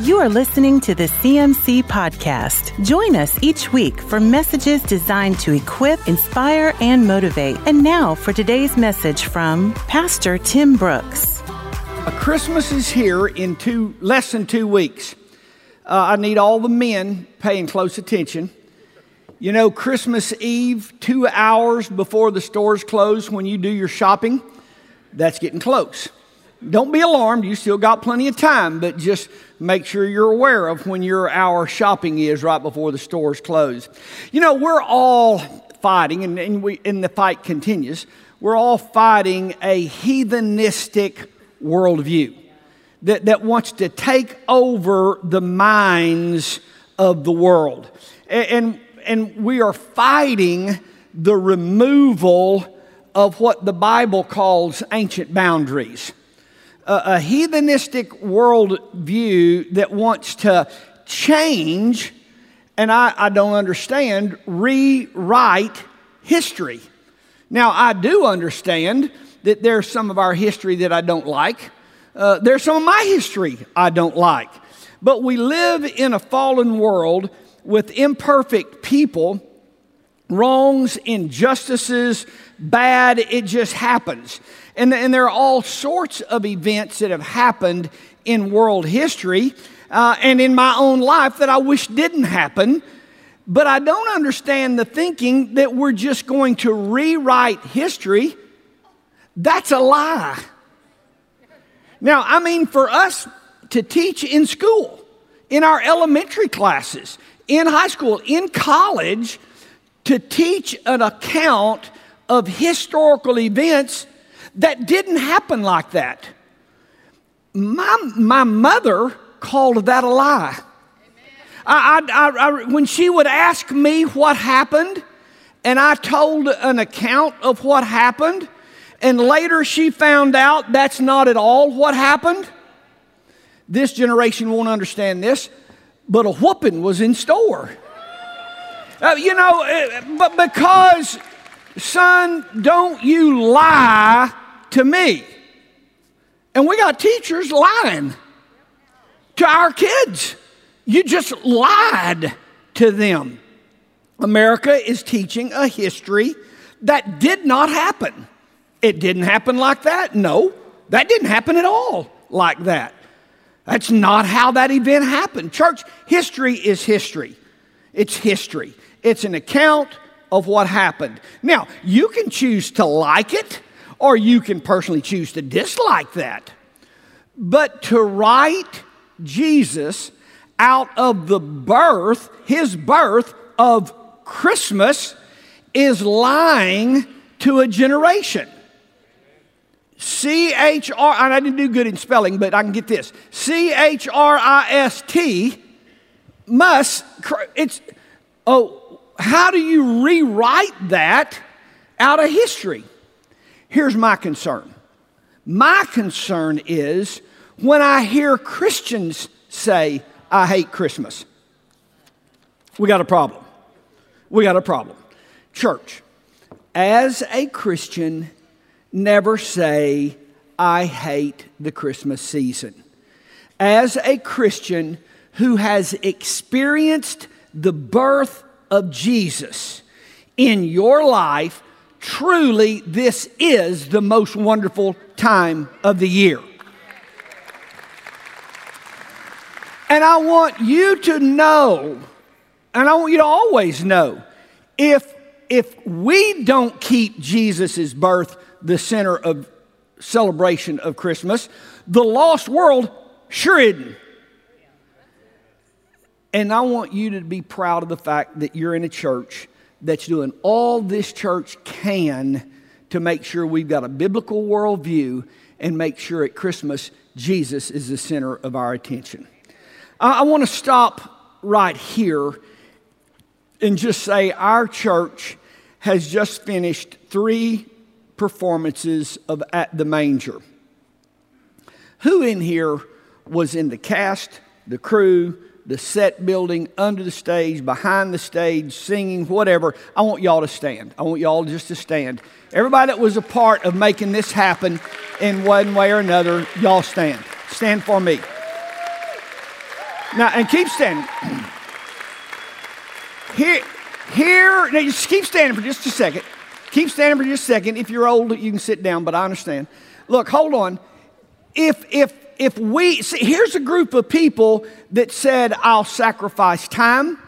You are listening to the CMC Podcast. Join us each week for messages designed to equip, inspire, and motivate. And now for today's message from Pastor Tim Brooks. Christmas is here in two, less than two weeks. Uh, I need all the men paying close attention. You know, Christmas Eve, two hours before the stores close when you do your shopping, that's getting close. Don't be alarmed, you still got plenty of time, but just make sure you're aware of when your hour shopping is right before the stores close. You know, we're all fighting, and, and, we, and the fight continues, we're all fighting a heathenistic worldview that, that wants to take over the minds of the world. And, and, and we are fighting the removal of what the Bible calls ancient boundaries a, a heathenistic worldview that wants to change, and I, I don't understand, rewrite history. Now, I do understand that there's some of our history that I don't like. Uh, there's some of my history I don't like. But we live in a fallen world with imperfect people, wrongs, injustices, bad, it just happens. And, and there are all sorts of events that have happened in world history uh, and in my own life that I wish didn't happen. But I don't understand the thinking that we're just going to rewrite history. That's a lie. Now, I mean, for us to teach in school, in our elementary classes, in high school, in college, to teach an account of historical events that didn't happen like that. My, my mother called that a lie. I, I, I, when she would ask me what happened, and I told an account of what happened, and later she found out that's not at all what happened, this generation won't understand this, but a whooping was in store. Uh, you know, uh, but because, son, don't you lie to me. And we got teachers lying to our kids. You just lied to them. America is teaching a history that did not happen. It didn't happen like that. No, that didn't happen at all like that. That's not how that event happened. Church, history is history. It's history, it's an account of what happened. Now, you can choose to like it or you can personally choose to dislike that. But to write Jesus out of the birth, his birth of Christmas, is lying to a generation. C H R, and I didn't do good in spelling, but I can get this. C H R I S T must, it's, oh, how do you rewrite that out of history? Here's my concern my concern is when I hear Christians say, I hate Christmas. We got a problem. We got a problem. Church, as a Christian, never say, I hate the Christmas season. As a Christian who has experienced the birth of Jesus in your life, truly this is the most wonderful time of the year. And I want you to know, and I want you to always know, if, if we don't keep Jesus' birth the center of celebration of Christmas, the lost world sure isn't. And I want you to be proud of the fact that you're in a church that's doing all this church can to make sure we've got a biblical worldview and make sure at Christmas Jesus is the center of our attention. I, I want to stop right here and just say our church has just finished three performances of At the Manger. Who in here was in the cast, the crew, the set building, under the stage, behind the stage, singing, whatever. I want y'all to stand. I want y'all just to stand. Everybody that was a part of making this happen in one way or another, y'all stand. Stand for me. Now, and keep standing. Here, here, now just keep standing for just a second. Keep standing for just a second. If you're old, you can sit down, but I understand. Look, hold on. If, if, if we, see, here's a group of people that said, I'll sacrifice time,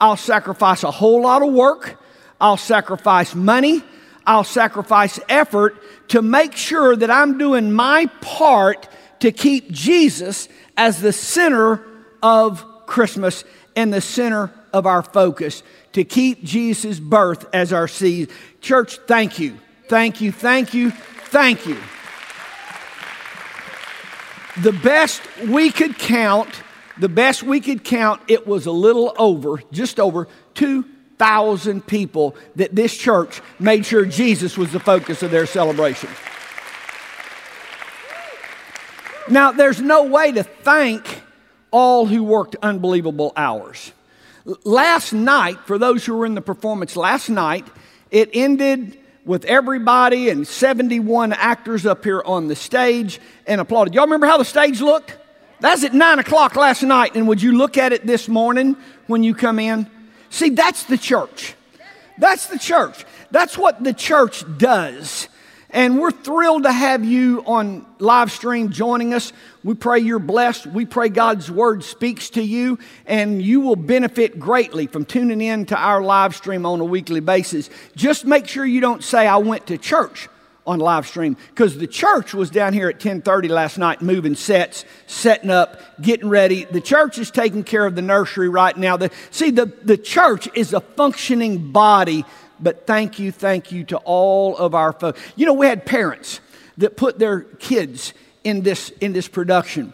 I'll sacrifice a whole lot of work, I'll sacrifice money, I'll sacrifice effort to make sure that I'm doing my part to keep Jesus as the center of Christmas and the center of our focus, to keep Jesus' birth as our seed. Church, thank you. Thank you, thank you, thank you. The best we could count, the best we could count, it was a little over, just over 2,000 people that this church made sure Jesus was the focus of their celebration. Now, there's no way to thank all who worked unbelievable hours. Last night, for those who were in the performance last night, it ended with everybody and 71 actors up here on the stage and applauded. Y'all remember how the stage looked? That's at 9 o'clock last night. And would you look at it this morning when you come in? See, that's the church. That's the church. That's what the church does. And we're thrilled to have you on live stream joining us. We pray you're blessed. We pray God's word speaks to you, and you will benefit greatly from tuning in to our live stream on a weekly basis. Just make sure you don't say, I went to church on live stream because the church was down here at 10:30 last night moving sets, setting up, getting ready. The church is taking care of the nursery right now. The, see, the, the church is a functioning body but thank you, thank you to all of our folks. You know, we had parents that put their kids in this, in this production.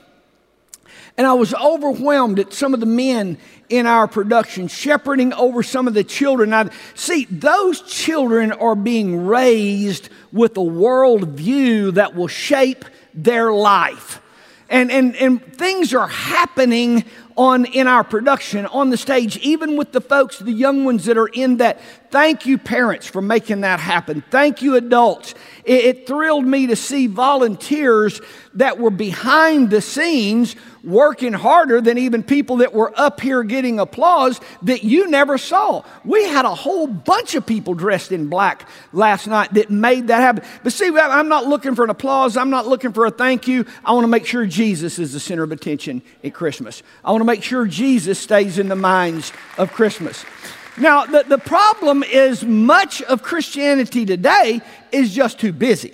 And I was overwhelmed at some of the men in our production, shepherding over some of the children. I, see, those children are being raised with a world view that will shape their life. And, and, and things are happening on in our production on the stage even with the folks the young ones that are in that. Thank you parents for making that happen. Thank you adults. It, it thrilled me to see volunteers that were behind the scenes working harder than even people that were up here getting applause that you never saw. We had a whole bunch of people dressed in black last night that made that happen. But see, I'm not looking for an applause. I'm not looking for a thank you. I want to make sure Jesus is the center of attention at Christmas. I want to make sure Jesus stays in the minds of Christmas. Now, the, the problem is much of Christianity today is just too busy.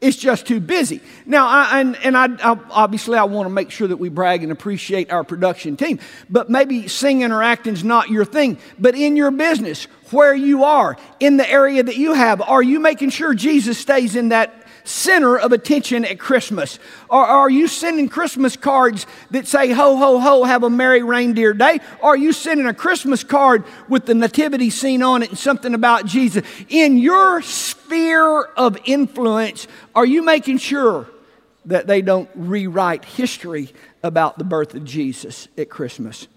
It's just too busy. Now, I, and, and I, I, obviously, I want to make sure that we brag and appreciate our production team. But maybe singing or acting is not your thing. But in your business, where you are, in the area that you have, are you making sure Jesus stays in that center of attention at Christmas? Or are you sending Christmas cards that say, ho, ho, ho, have a merry reindeer day? Or are you sending a Christmas card with the nativity scene on it and something about Jesus? In your sphere of influence, are you making sure that they don't rewrite history about the birth of Jesus at Christmas?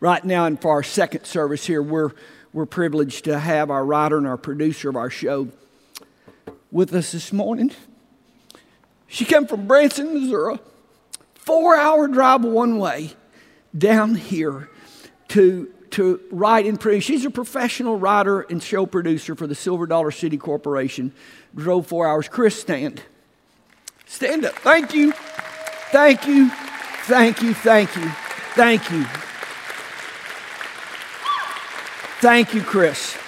Right now, and for our second service here, we're, we're privileged to have our writer and our producer of our show, with us this morning. She came from Branson, Missouri, four hour drive one way down here to, to write and produce. She's a professional writer and show producer for the Silver Dollar City Corporation. Drove four hours. Chris, stand. Stand up. Thank you. Thank you. Thank you. Thank you. Thank you. Thank you, Chris.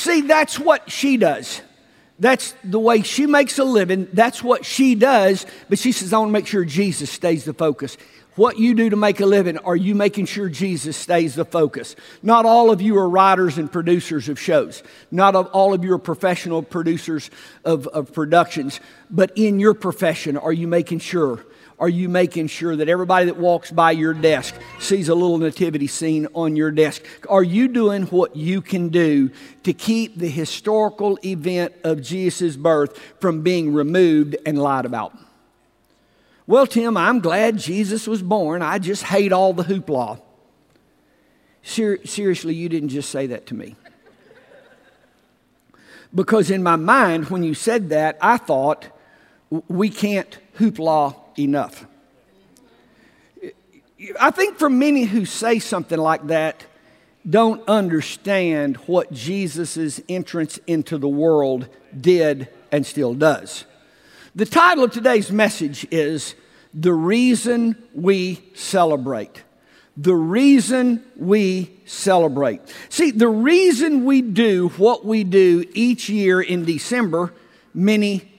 See, that's what she does. That's the way she makes a living. That's what she does. But she says, I want to make sure Jesus stays the focus. What you do to make a living, are you making sure Jesus stays the focus? Not all of you are writers and producers of shows. Not all of you are professional producers of, of productions. But in your profession, are you making sure are you making sure that everybody that walks by your desk sees a little nativity scene on your desk? Are you doing what you can do to keep the historical event of Jesus' birth from being removed and lied about? Well, Tim, I'm glad Jesus was born. I just hate all the hoopla. Ser- seriously, you didn't just say that to me. Because in my mind, when you said that, I thought, we can't hoopla enough. I think for many who say something like that, don't understand what Jesus' entrance into the world did and still does. The title of today's message is The Reason We Celebrate. The reason we celebrate. See, the reason we do what we do each year in December, many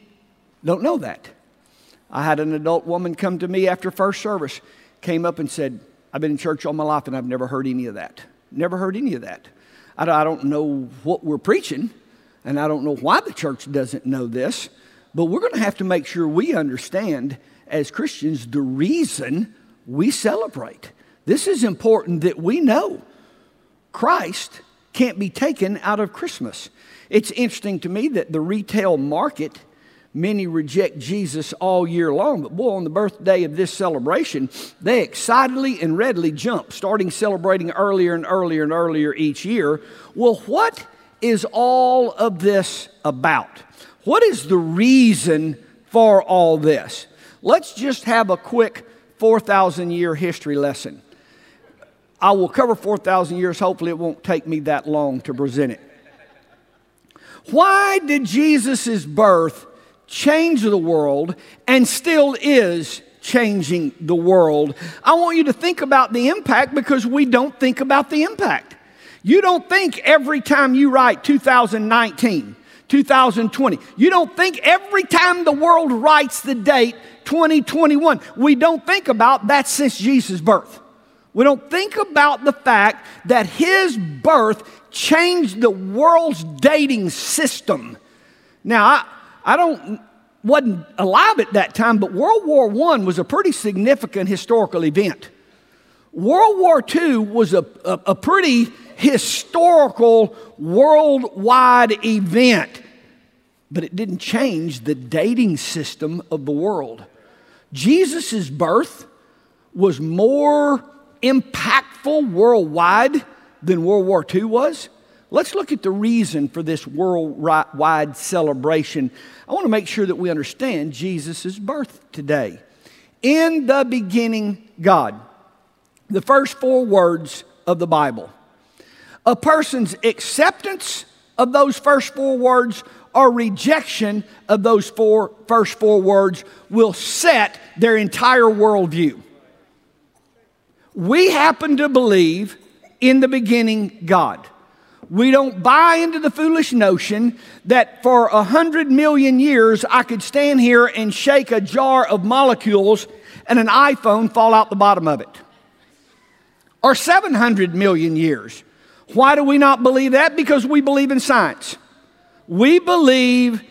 don't know that. I had an adult woman come to me after first service, came up and said, I've been in church all my life and I've never heard any of that. Never heard any of that. I don't know what we're preaching, and I don't know why the church doesn't know this, but we're going to have to make sure we understand as Christians the reason we celebrate. This is important that we know Christ can't be taken out of Christmas. It's interesting to me that the retail market Many reject Jesus all year long, but boy, on the birthday of this celebration, they excitedly and readily jump, starting celebrating earlier and earlier and earlier each year. Well, what is all of this about? What is the reason for all this? Let's just have a quick 4,000 year history lesson. I will cover 4,000 years. Hopefully, it won't take me that long to present it. Why did Jesus' birth changed the world and still is changing the world. I want you to think about the impact because we don't think about the impact. You don't think every time you write 2019, 2020, you don't think every time the world writes the date 2021, we don't think about that since Jesus' birth. We don't think about the fact that his birth changed the world's dating system. Now, I, I don't wasn't alive at that time, but World War I was a pretty significant historical event. World War II was a, a, a pretty historical worldwide event, but it didn't change the dating system of the world. Jesus' birth was more impactful worldwide than World War II was. Let's look at the reason for this worldwide celebration. I want to make sure that we understand Jesus' birth today. In the beginning, God. The first four words of the Bible. A person's acceptance of those first four words or rejection of those four, first four words will set their entire worldview. We happen to believe in the beginning God. We don't buy into the foolish notion that for a hundred million years I could stand here and shake a jar of molecules and an iPhone fall out the bottom of it. Or 700 million years. Why do we not believe that? Because we believe in science. We believe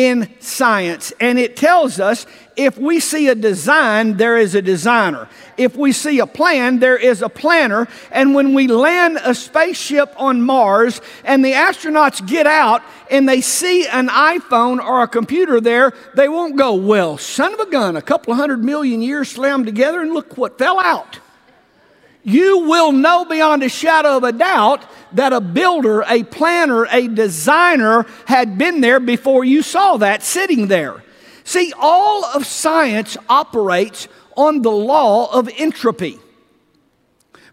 in science, and it tells us if we see a design, there is a designer. If we see a plan, there is a planner. And when we land a spaceship on Mars and the astronauts get out and they see an iPhone or a computer there, they won't go, Well, son of a gun, a couple of hundred million years slammed together and look what fell out you will know beyond a shadow of a doubt that a builder, a planner, a designer had been there before you saw that sitting there. See, all of science operates on the law of entropy.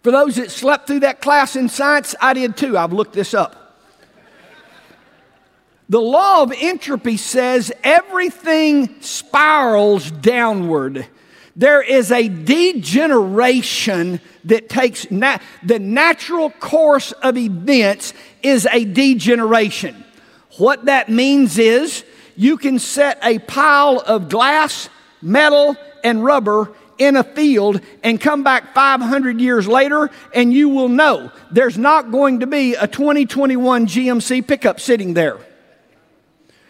For those that slept through that class in science, I did too. I've looked this up. The law of entropy says everything spirals downward there is a degeneration that takes na- the natural course of events is a degeneration. What that means is you can set a pile of glass, metal, and rubber in a field and come back 500 years later and you will know there's not going to be a 2021 GMC pickup sitting there.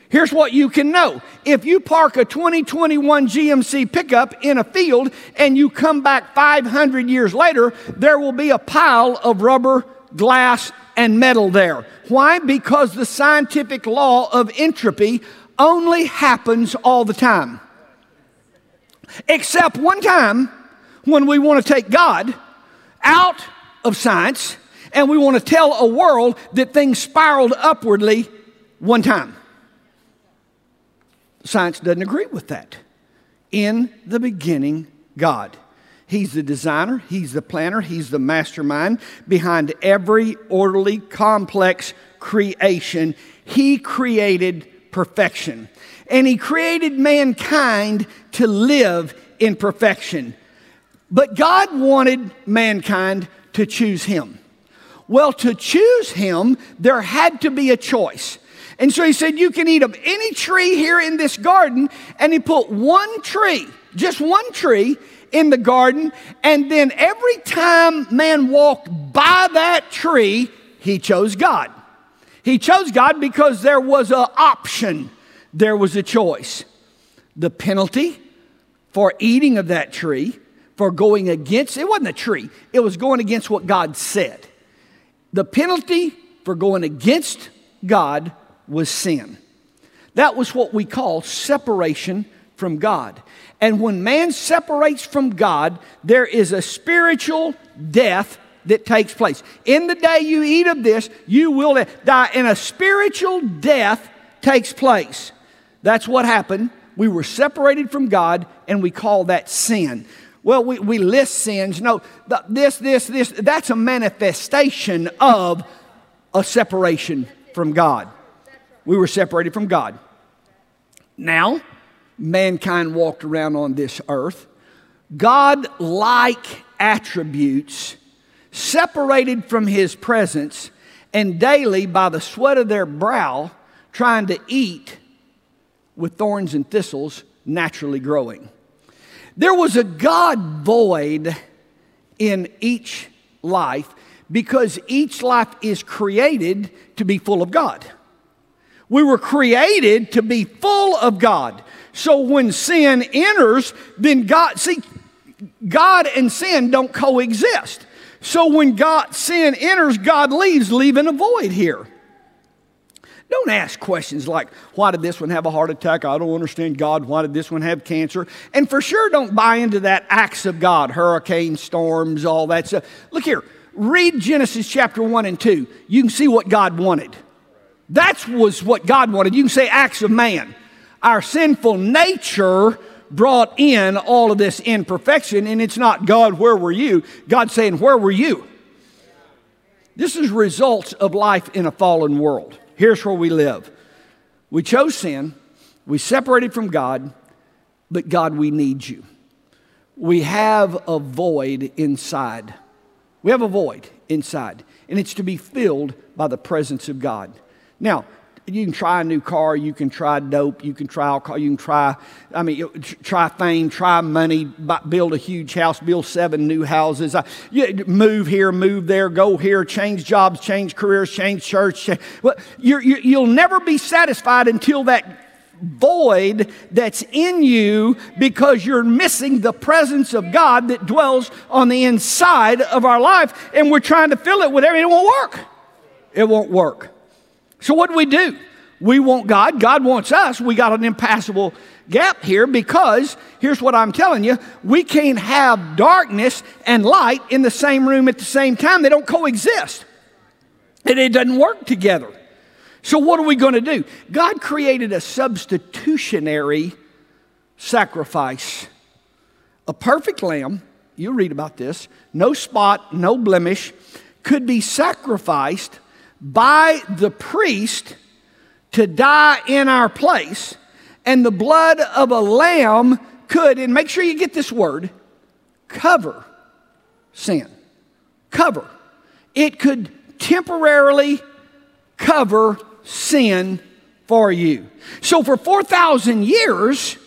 Here's what you can know. If you park a 2021 GMC pickup in a field and you come back 500 years later, there will be a pile of rubber, glass, and metal there. Why? Because the scientific law of entropy only happens all the time. Except one time when we want to take God out of science and we want to tell a world that things spiraled upwardly one time. Science doesn't agree with that. In the beginning, God. He's the designer, He's the planner, He's the mastermind behind every orderly, complex creation. He created perfection. And He created mankind to live in perfection. But God wanted mankind to choose Him. Well, to choose Him, there had to be a choice. And so he said, You can eat of any tree here in this garden. And he put one tree, just one tree, in the garden. And then every time man walked by that tree, he chose God. He chose God because there was an option, there was a choice. The penalty for eating of that tree, for going against, it wasn't a tree, it was going against what God said. The penalty for going against God was sin. That was what we call separation from God. And when man separates from God, there is a spiritual death that takes place. In the day you eat of this, you will die, and a spiritual death takes place. That's what happened. We were separated from God, and we call that sin. Well, we, we list sins. No, this, this, this, that's a manifestation of a separation from God. We were separated from God. Now, mankind walked around on this earth, God like attributes separated from his presence and daily by the sweat of their brow trying to eat with thorns and thistles naturally growing. There was a God void in each life because each life is created to be full of God. We were created to be full of God. So when sin enters, then God, see, God and sin don't coexist. So when God, sin enters, God leaves, leaving a void here. Don't ask questions like, why did this one have a heart attack? I don't understand God. Why did this one have cancer? And for sure, don't buy into that acts of God, hurricanes, storms, all that stuff. Look here, read Genesis chapter 1 and 2. You can see what God wanted. That was what God wanted. You can say acts of man our sinful nature brought in all of this imperfection, and it's not God, where were you? God saying, Where were you? This is results of life in a fallen world. Here's where we live. We chose sin, we separated from God, but God, we need you. We have a void inside. We have a void inside, and it's to be filled by the presence of God. Now, you can try a new car, you can try dope, you can try alcohol, you can try, I mean, try fame, try money, build a huge house, build seven new houses, uh, move here, move there, go here, change jobs, change careers, change church. Well, you you'll never be satisfied until that void that's in you because you're missing the presence of God that dwells on the inside of our life, and we're trying to fill it with everything. It won't work. It won't work. So, what do we do? We want God, God wants us. We got an impassable gap here because here's what I'm telling you we can't have darkness and light in the same room at the same time, they don't coexist. And it doesn't work together. So, what are we going to do? God created a substitutionary sacrifice, a perfect lamb. You read about this, no spot, no blemish, could be sacrificed by the priest to die in our place, and the blood of a lamb could, and make sure you get this word, cover sin. Cover. It could temporarily cover sin for you. So for 4,000 years,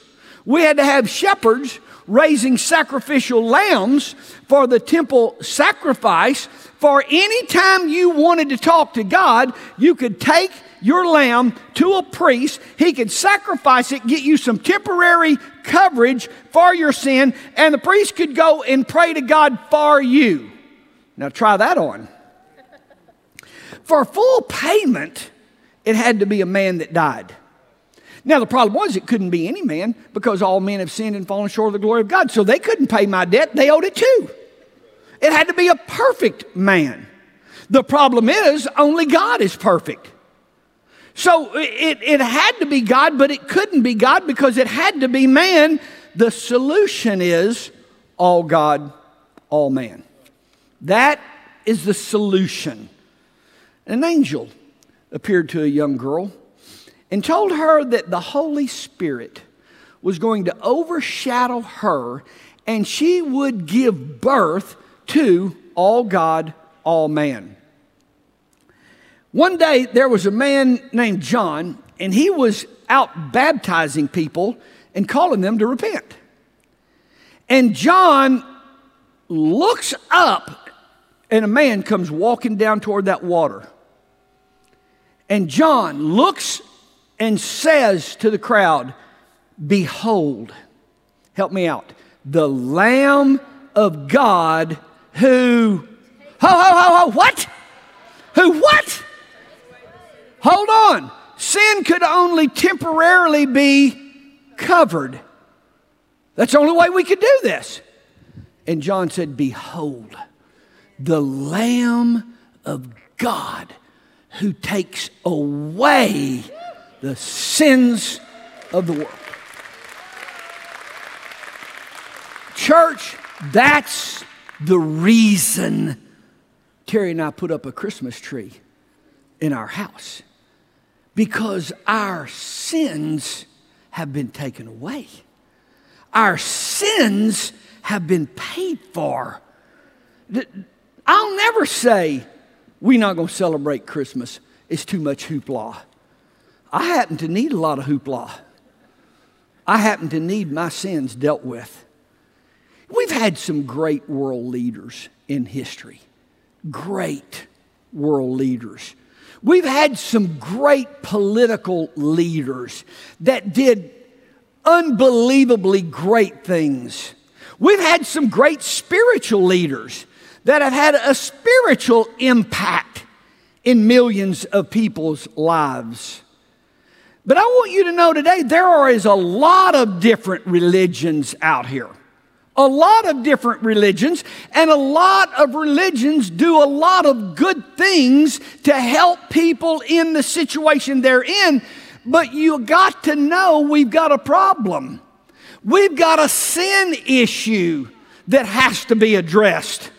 we had to have shepherds raising sacrificial lambs for the temple sacrifice for any time you wanted to talk to God, you could take your lamb to a priest. He could sacrifice it, get you some temporary coverage for your sin, and the priest could go and pray to God for you. Now, try that on. For full payment, it had to be a man that died. Now, the problem was it couldn't be any man because all men have sinned and fallen short of the glory of God. So they couldn't pay my debt, they owed it too. It had to be a perfect man. The problem is, only God is perfect. So it, it had to be God, but it couldn't be God because it had to be man. The solution is all God, all man. That is the solution. An angel appeared to a young girl and told her that the Holy Spirit was going to overshadow her and she would give birth to all God, all man. One day there was a man named John, and he was out baptizing people and calling them to repent. And John looks up, and a man comes walking down toward that water. And John looks and says to the crowd, Behold, help me out, the Lamb of God who, ho, ho, ho, ho, what? Who, what? Hold on. Sin could only temporarily be covered. That's the only way we could do this. And John said, Behold, the Lamb of God who takes away the sins of the world. Church, that's the reason Terry and I put up a Christmas tree in our house. Because our sins have been taken away. Our sins have been paid for. I'll never say, we're not going to celebrate Christmas. It's too much hoopla. I happen to need a lot of hoopla. I happen to need my sins dealt with. We've had some great world leaders in history, great world leaders. We've had some great political leaders that did unbelievably great things. We've had some great spiritual leaders that have had a spiritual impact in millions of people's lives. But I want you to know today there is a lot of different religions out here a lot of different religions, and a lot of religions do a lot of good things to help people in the situation they're in. But you got to know we've got a problem. We've got a sin issue that has to be addressed.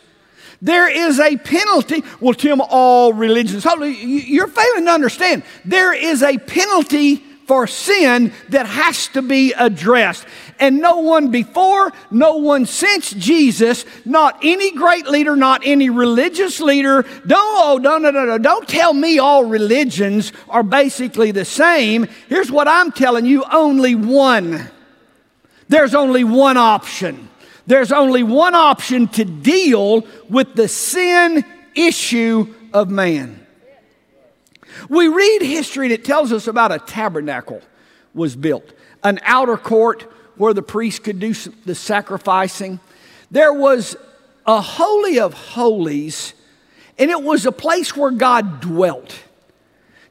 There is a penalty. Well, Tim, all religions, you're failing to understand. There is a penalty for sin that has to be addressed. And no one before, no one since Jesus, not any great leader, not any religious leader. Don't, oh, no, no, no, no. Don't tell me all religions are basically the same. Here's what I'm telling you only one. There's only one option. There's only one option to deal with the sin issue of man. We read history and it tells us about a tabernacle was built, an outer court where the priest could do the sacrificing. There was a holy of holies, and it was a place where God dwelt.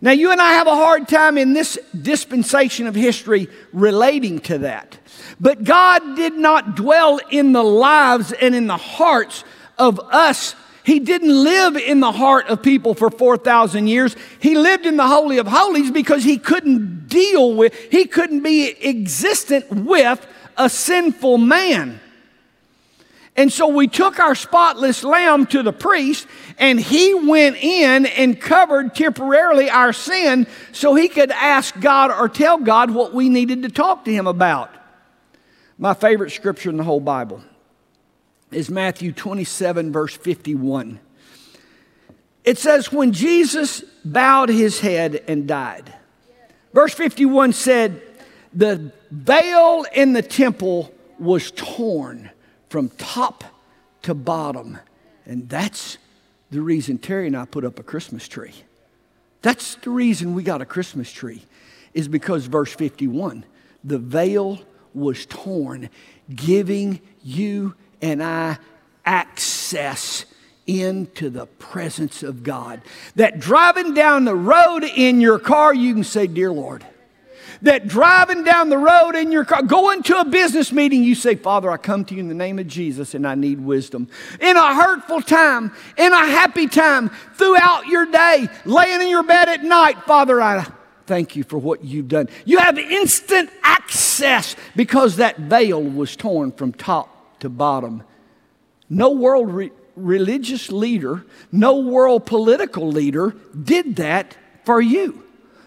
Now, you and I have a hard time in this dispensation of history relating to that. But God did not dwell in the lives and in the hearts of us he didn't live in the heart of people for 4,000 years. He lived in the Holy of Holies because he couldn't deal with, he couldn't be existent with a sinful man. And so we took our spotless lamb to the priest, and he went in and covered temporarily our sin so he could ask God or tell God what we needed to talk to him about. My favorite scripture in the whole Bible is Matthew 27, verse 51. It says, When Jesus bowed his head and died, verse 51 said, The veil in the temple was torn from top to bottom. And that's the reason Terry and I put up a Christmas tree. That's the reason we got a Christmas tree, is because verse 51 the veil was torn, giving you and I access into the presence of God. That driving down the road in your car, you can say, Dear Lord. That driving down the road in your car, going to a business meeting, you say, Father, I come to you in the name of Jesus and I need wisdom. In a hurtful time, in a happy time, throughout your day, laying in your bed at night, Father, I, thank you for what you've done. You have instant access because that veil was torn from top to bottom. No world re- religious leader, no world political leader did that for you.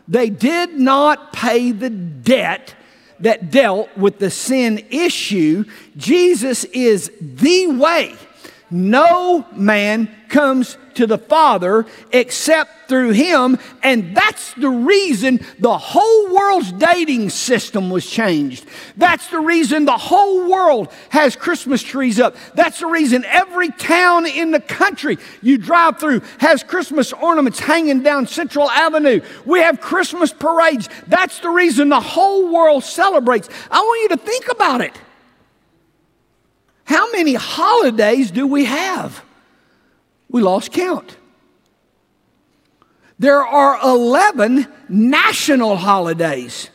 They did not pay the debt that dealt with the sin issue. Jesus is the way. No man comes to the Father except through him. And that's the reason the whole world's dating system was changed. That's the reason the whole world has Christmas trees up. That's the reason every town in the country you drive through has Christmas ornaments hanging down Central Avenue. We have Christmas parades. That's the reason the whole world celebrates. I want you to think about it. How many holidays do we have? We lost count. There are 11 national holidays.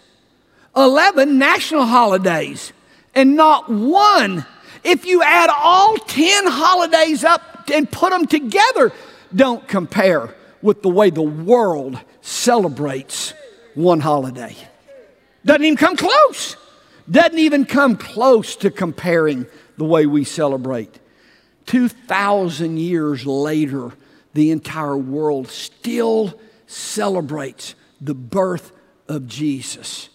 11 national holidays. And not one, if you add all 10 holidays up and put them together, don't compare with the way the world celebrates one holiday. Doesn't even come close. Doesn't even come close to comparing the way we celebrate. 2,000 years later, the entire world still celebrates the birth of Jesus.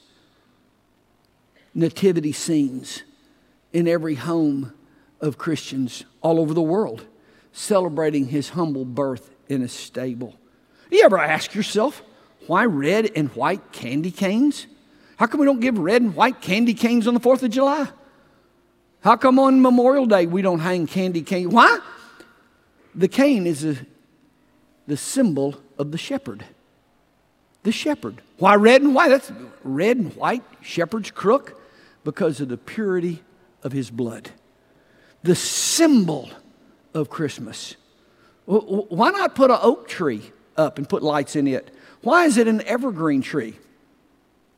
Nativity scenes in every home of Christians all over the world, celebrating his humble birth in a stable. You ever ask yourself, why red and white candy canes? How come we don't give red and white candy canes on the 4th of July? How come on Memorial Day we don't hang candy cane? Why? The cane is a, the symbol of the shepherd. The shepherd. Why red and white? That's red and white, shepherd's crook, because of the purity of his blood. The symbol of Christmas. Why not put an oak tree up and put lights in it? Why is it an evergreen tree?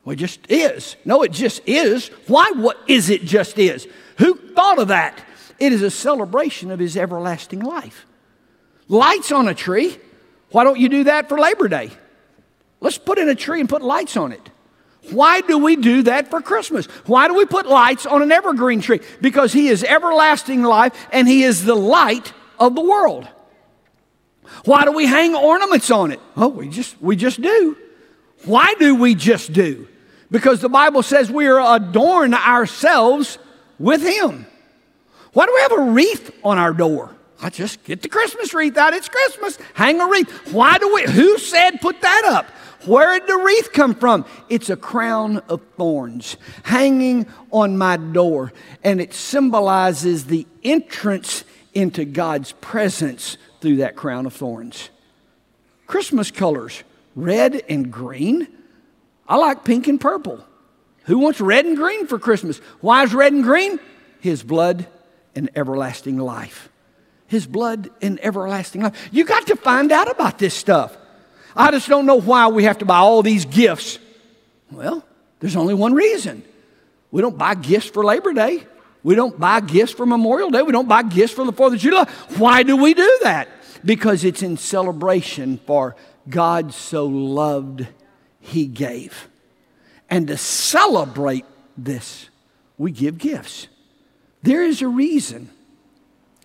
Well, it just is. No, it just is. Why what is it just is? Who thought of that? It is a celebration of his everlasting life. Lights on a tree. Why don't you do that for Labor Day? Let's put in a tree and put lights on it. Why do we do that for Christmas? Why do we put lights on an evergreen tree? Because he is everlasting life and he is the light of the world. Why do we hang ornaments on it? Oh, we just we just do. Why do we just do? Because the Bible says we are adorn ourselves with Him. Why do we have a wreath on our door? I just get the Christmas wreath out. It's Christmas. Hang a wreath. Why do we? Who said put that up? Where did the wreath come from? It's a crown of thorns hanging on my door, and it symbolizes the entrance into God's presence through that crown of thorns. Christmas colors red and green. I like pink and purple. Who wants red and green for Christmas? Why is red and green? His blood and everlasting life. His blood and everlasting life. You got to find out about this stuff. I just don't know why we have to buy all these gifts. Well, there's only one reason. We don't buy gifts for Labor Day. We don't buy gifts for Memorial Day. We don't buy gifts for the 4th of July. Why do we do that? Because it's in celebration for God so loved, He gave. And to celebrate this, we give gifts. There is a reason.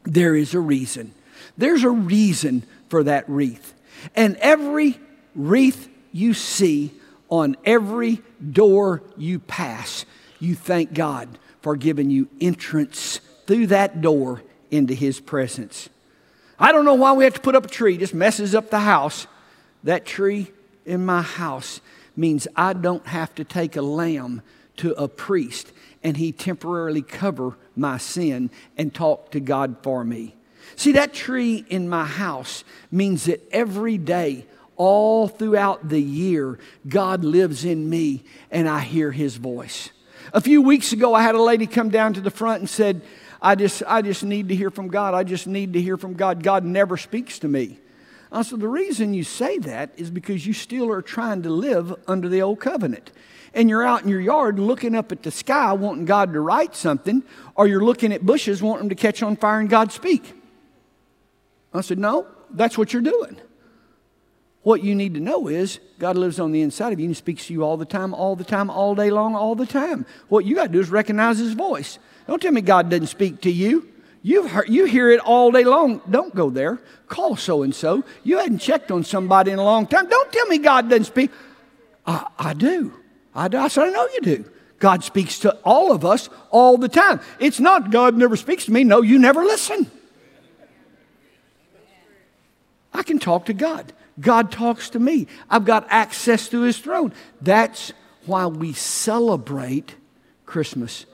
There is a reason. There's a reason for that wreath. And every wreath you see on every door you pass, you thank God for giving you entrance through that door into His presence. I don't know why we have to put up a tree, it just messes up the house. That tree in my house means I don't have to take a lamb to a priest and he temporarily cover my sin and talk to God for me. See, that tree in my house means that every day, all throughout the year, God lives in me and I hear his voice. A few weeks ago, I had a lady come down to the front and said, I just, I just need to hear from God. I just need to hear from God. God never speaks to me. Uh, said, the reason you say that is because you still are trying to live under the old covenant. And you're out in your yard looking up at the sky wanting God to write something, or you're looking at bushes wanting them to catch on fire and God speak. I said, No, that's what you're doing. What you need to know is God lives on the inside of you and speaks to you all the time, all the time, all day long, all the time. What you got to do is recognize His voice. Don't tell me God doesn't speak to you. You've heard, you hear it all day long. Don't go there. Call so and so. You hadn't checked on somebody in a long time. Don't tell me God doesn't speak. I, I do. I do. I said, I know you do. God speaks to all of us all the time. It's not God never speaks to me. No, you never listen. I can talk to God. God talks to me. I've got access to his throne. That's why we celebrate Christmas.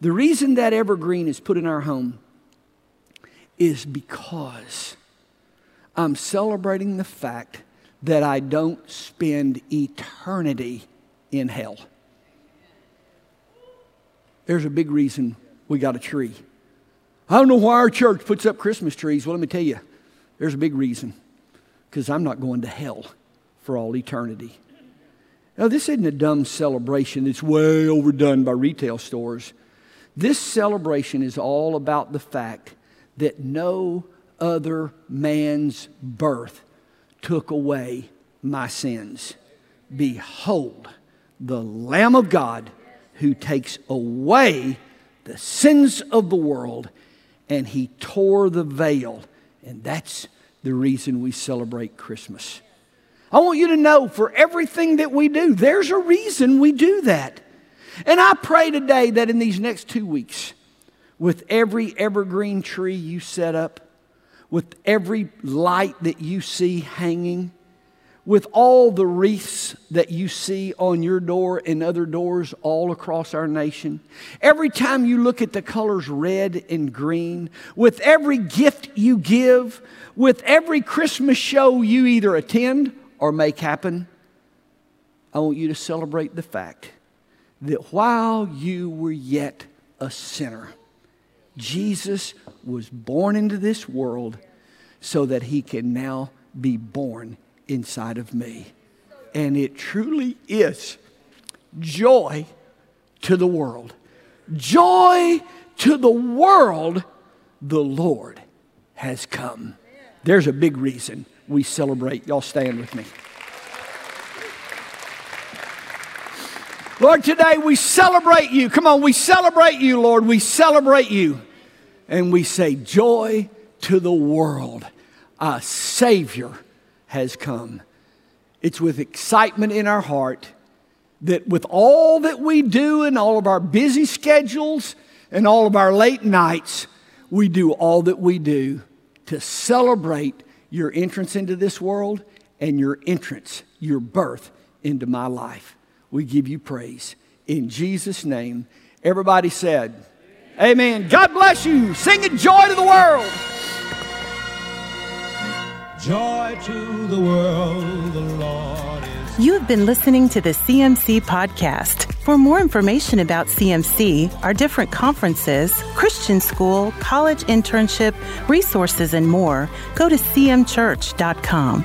The reason that evergreen is put in our home is because I'm celebrating the fact that I don't spend eternity in hell. There's a big reason we got a tree. I don't know why our church puts up Christmas trees. Well, let me tell you, there's a big reason because I'm not going to hell for all eternity. Now, this isn't a dumb celebration that's way overdone by retail stores. This celebration is all about the fact that no other man's birth took away my sins. Behold, the Lamb of God who takes away the sins of the world, and he tore the veil. And that's the reason we celebrate Christmas. I want you to know for everything that we do, there's a reason we do that. And I pray today that in these next two weeks, with every evergreen tree you set up, with every light that you see hanging, with all the wreaths that you see on your door and other doors all across our nation, every time you look at the colors red and green, with every gift you give, with every Christmas show you either attend or make happen, I want you to celebrate the fact that while you were yet a sinner, Jesus was born into this world so that he can now be born inside of me. And it truly is joy to the world. Joy to the world, the Lord has come. There's a big reason we celebrate. Y'all stand with me. Lord, today we celebrate you. Come on, we celebrate you, Lord. We celebrate you. And we say, Joy to the world. A Savior has come. It's with excitement in our heart that with all that we do and all of our busy schedules and all of our late nights, we do all that we do to celebrate your entrance into this world and your entrance, your birth into my life. We give you praise. In Jesus' name, everybody said, Amen. Amen. God bless you. Sing it joy to the world. Joy to the world, the Lord is. You have been listening to the CMC podcast. For more information about CMC, our different conferences, Christian school, college internship, resources, and more, go to cmchurch.com.